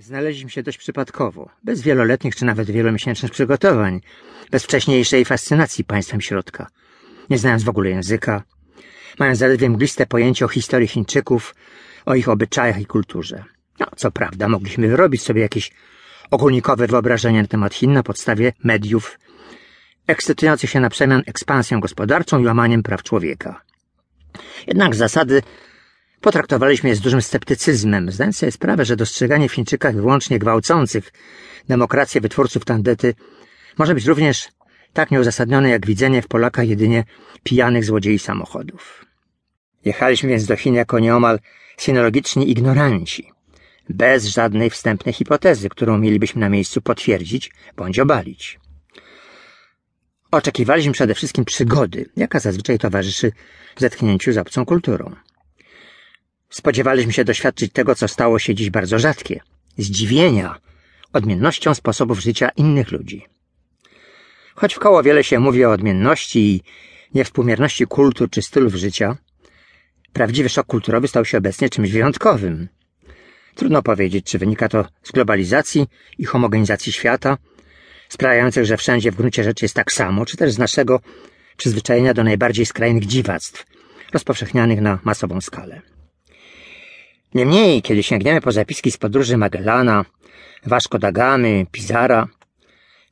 Znaleźliśmy się dość przypadkowo, bez wieloletnich czy nawet wielomiesięcznych przygotowań, bez wcześniejszej fascynacji państwem środka, nie znając w ogóle języka, mając zaledwie mgliste pojęcie o historii Chińczyków, o ich obyczajach i kulturze. No, co prawda, mogliśmy wyrobić sobie jakieś ogólnikowe wyobrażenia na temat Chin na podstawie mediów, ekscytujących się na przemian ekspansją gospodarczą i łamaniem praw człowieka. Jednak zasady Potraktowaliśmy je z dużym sceptycyzmem, zdając sobie sprawę, że dostrzeganie w Chińczykach wyłącznie gwałcących demokrację wytwórców tandety może być również tak nieuzasadnione jak widzenie w Polakach jedynie pijanych złodziei samochodów. Jechaliśmy więc do Chin jako nieomal sinologiczni ignoranci, bez żadnej wstępnej hipotezy, którą mielibyśmy na miejscu potwierdzić bądź obalić. Oczekiwaliśmy przede wszystkim przygody, jaka zazwyczaj towarzyszy zetknięciu z obcą kulturą. Spodziewaliśmy się doświadczyć tego, co stało się dziś bardzo rzadkie zdziwienia odmiennością sposobów życia innych ludzi. Choć wkoło wiele się mówi o odmienności i niewspółmierności kultur czy stylów życia, prawdziwy szok kulturowy stał się obecnie czymś wyjątkowym. Trudno powiedzieć, czy wynika to z globalizacji i homogenizacji świata, sprawiających, że wszędzie w gruncie rzeczy jest tak samo, czy też z naszego przyzwyczajenia do najbardziej skrajnych dziwactw, rozpowszechnianych na masową skalę. Niemniej, kiedy sięgniemy po zapiski z podróży Magellana, Vasco da Gamy, Pizarra,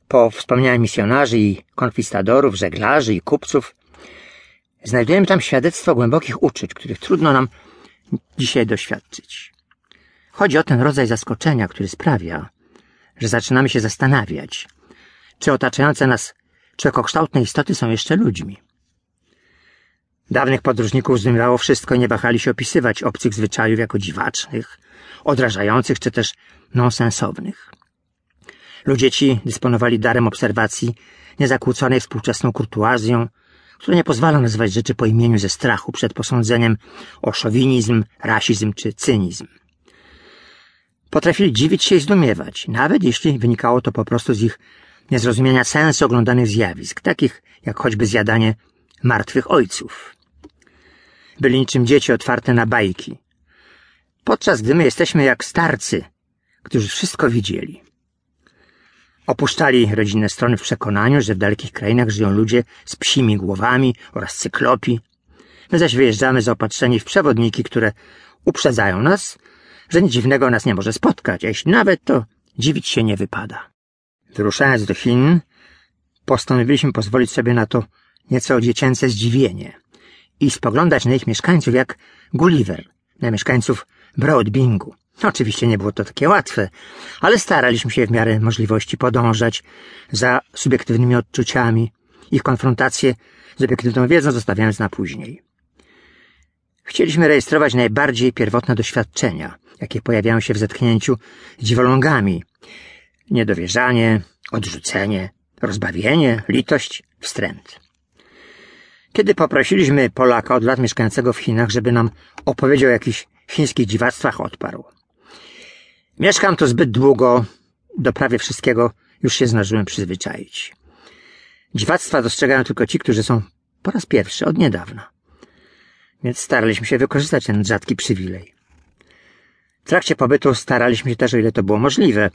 po wspomnienia misjonarzy i konkwistadorów, żeglarzy i kupców, znajdujemy tam świadectwo głębokich uczuć, których trudno nam dzisiaj doświadczyć. Chodzi o ten rodzaj zaskoczenia, który sprawia, że zaczynamy się zastanawiać, czy otaczające nas człowiekokształtne istoty są jeszcze ludźmi. Dawnych podróżników zdumiewało wszystko i nie wahali się opisywać obcych zwyczajów jako dziwacznych, odrażających czy też nonsensownych. Ludzie ci dysponowali darem obserwacji, niezakłóconej współczesną kurtuazją, która nie pozwala nazywać rzeczy po imieniu ze strachu przed posądzeniem o szowinizm, rasizm czy cynizm. Potrafili dziwić się i zdumiewać, nawet jeśli wynikało to po prostu z ich niezrozumienia sensu oglądanych zjawisk, takich jak choćby zjadanie martwych ojców byli niczym dzieci otwarte na bajki. Podczas gdy my jesteśmy jak starcy, którzy wszystko widzieli. Opuszczali rodzinne strony w przekonaniu, że w dalekich krainach żyją ludzie z psimi głowami oraz cyklopi. My zaś wyjeżdżamy zaopatrzeni w przewodniki, które uprzedzają nas, że nic dziwnego nas nie może spotkać, a jeśli nawet to dziwić się nie wypada. Wyruszając do Chin, postanowiliśmy pozwolić sobie na to nieco dziecięce zdziwienie i spoglądać na ich mieszkańców jak Gulliver, na mieszkańców Broadbingu. Oczywiście nie było to takie łatwe, ale staraliśmy się w miarę możliwości podążać za subiektywnymi odczuciami, ich konfrontację z obiektywną wiedzą zostawiając na później. Chcieliśmy rejestrować najbardziej pierwotne doświadczenia, jakie pojawiają się w zetknięciu z dziwolągami. Niedowierzanie, odrzucenie, rozbawienie, litość, wstręt. Kiedy poprosiliśmy Polaka od lat mieszkającego w Chinach, żeby nam opowiedział o jakichś chińskich dziwactwach, odparł. Mieszkam tu zbyt długo, do prawie wszystkiego już się zdążyłem przyzwyczaić. Dziwactwa dostrzegają tylko ci, którzy są po raz pierwszy, od niedawna. Więc staraliśmy się wykorzystać ten rzadki przywilej. W trakcie pobytu staraliśmy się też, o ile to było możliwe,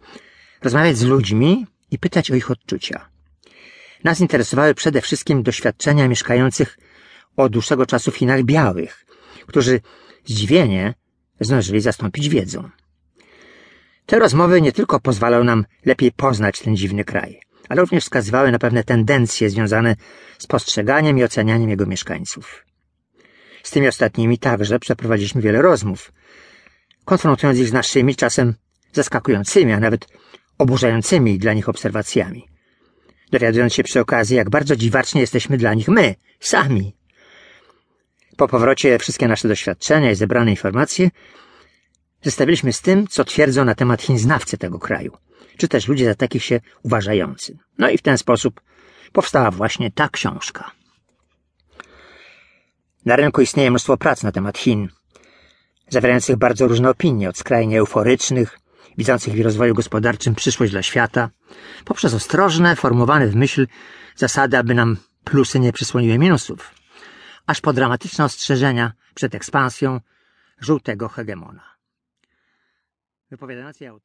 rozmawiać z ludźmi i pytać o ich odczucia. Nas interesowały przede wszystkim doświadczenia mieszkających od dłuższego czasu w Chinach białych, którzy zdziwienie zdążyli zastąpić wiedzą. Te rozmowy nie tylko pozwalały nam lepiej poznać ten dziwny kraj, ale również wskazywały na pewne tendencje związane z postrzeganiem i ocenianiem jego mieszkańców. Z tymi ostatnimi także przeprowadziliśmy wiele rozmów, konfrontując ich z naszymi, czasem zaskakującymi, a nawet oburzającymi dla nich obserwacjami dowiadując się przy okazji, jak bardzo dziwacznie jesteśmy dla nich my, sami. Po powrocie wszystkie nasze doświadczenia i zebrane informacje zestawiliśmy z tym, co twierdzą na temat Chin znawcy tego kraju, czy też ludzie za takich się uważający. No i w ten sposób powstała właśnie ta książka. Na rynku istnieje mnóstwo prac na temat Chin, zawierających bardzo różne opinie, od skrajnie euforycznych, widzących w rozwoju gospodarczym przyszłość dla świata, poprzez ostrożne, formowane w myśl zasady, aby nam plusy nie przysłoniły minusów, aż po dramatyczne ostrzeżenia przed ekspansją żółtego hegemona. Wypowiadający autor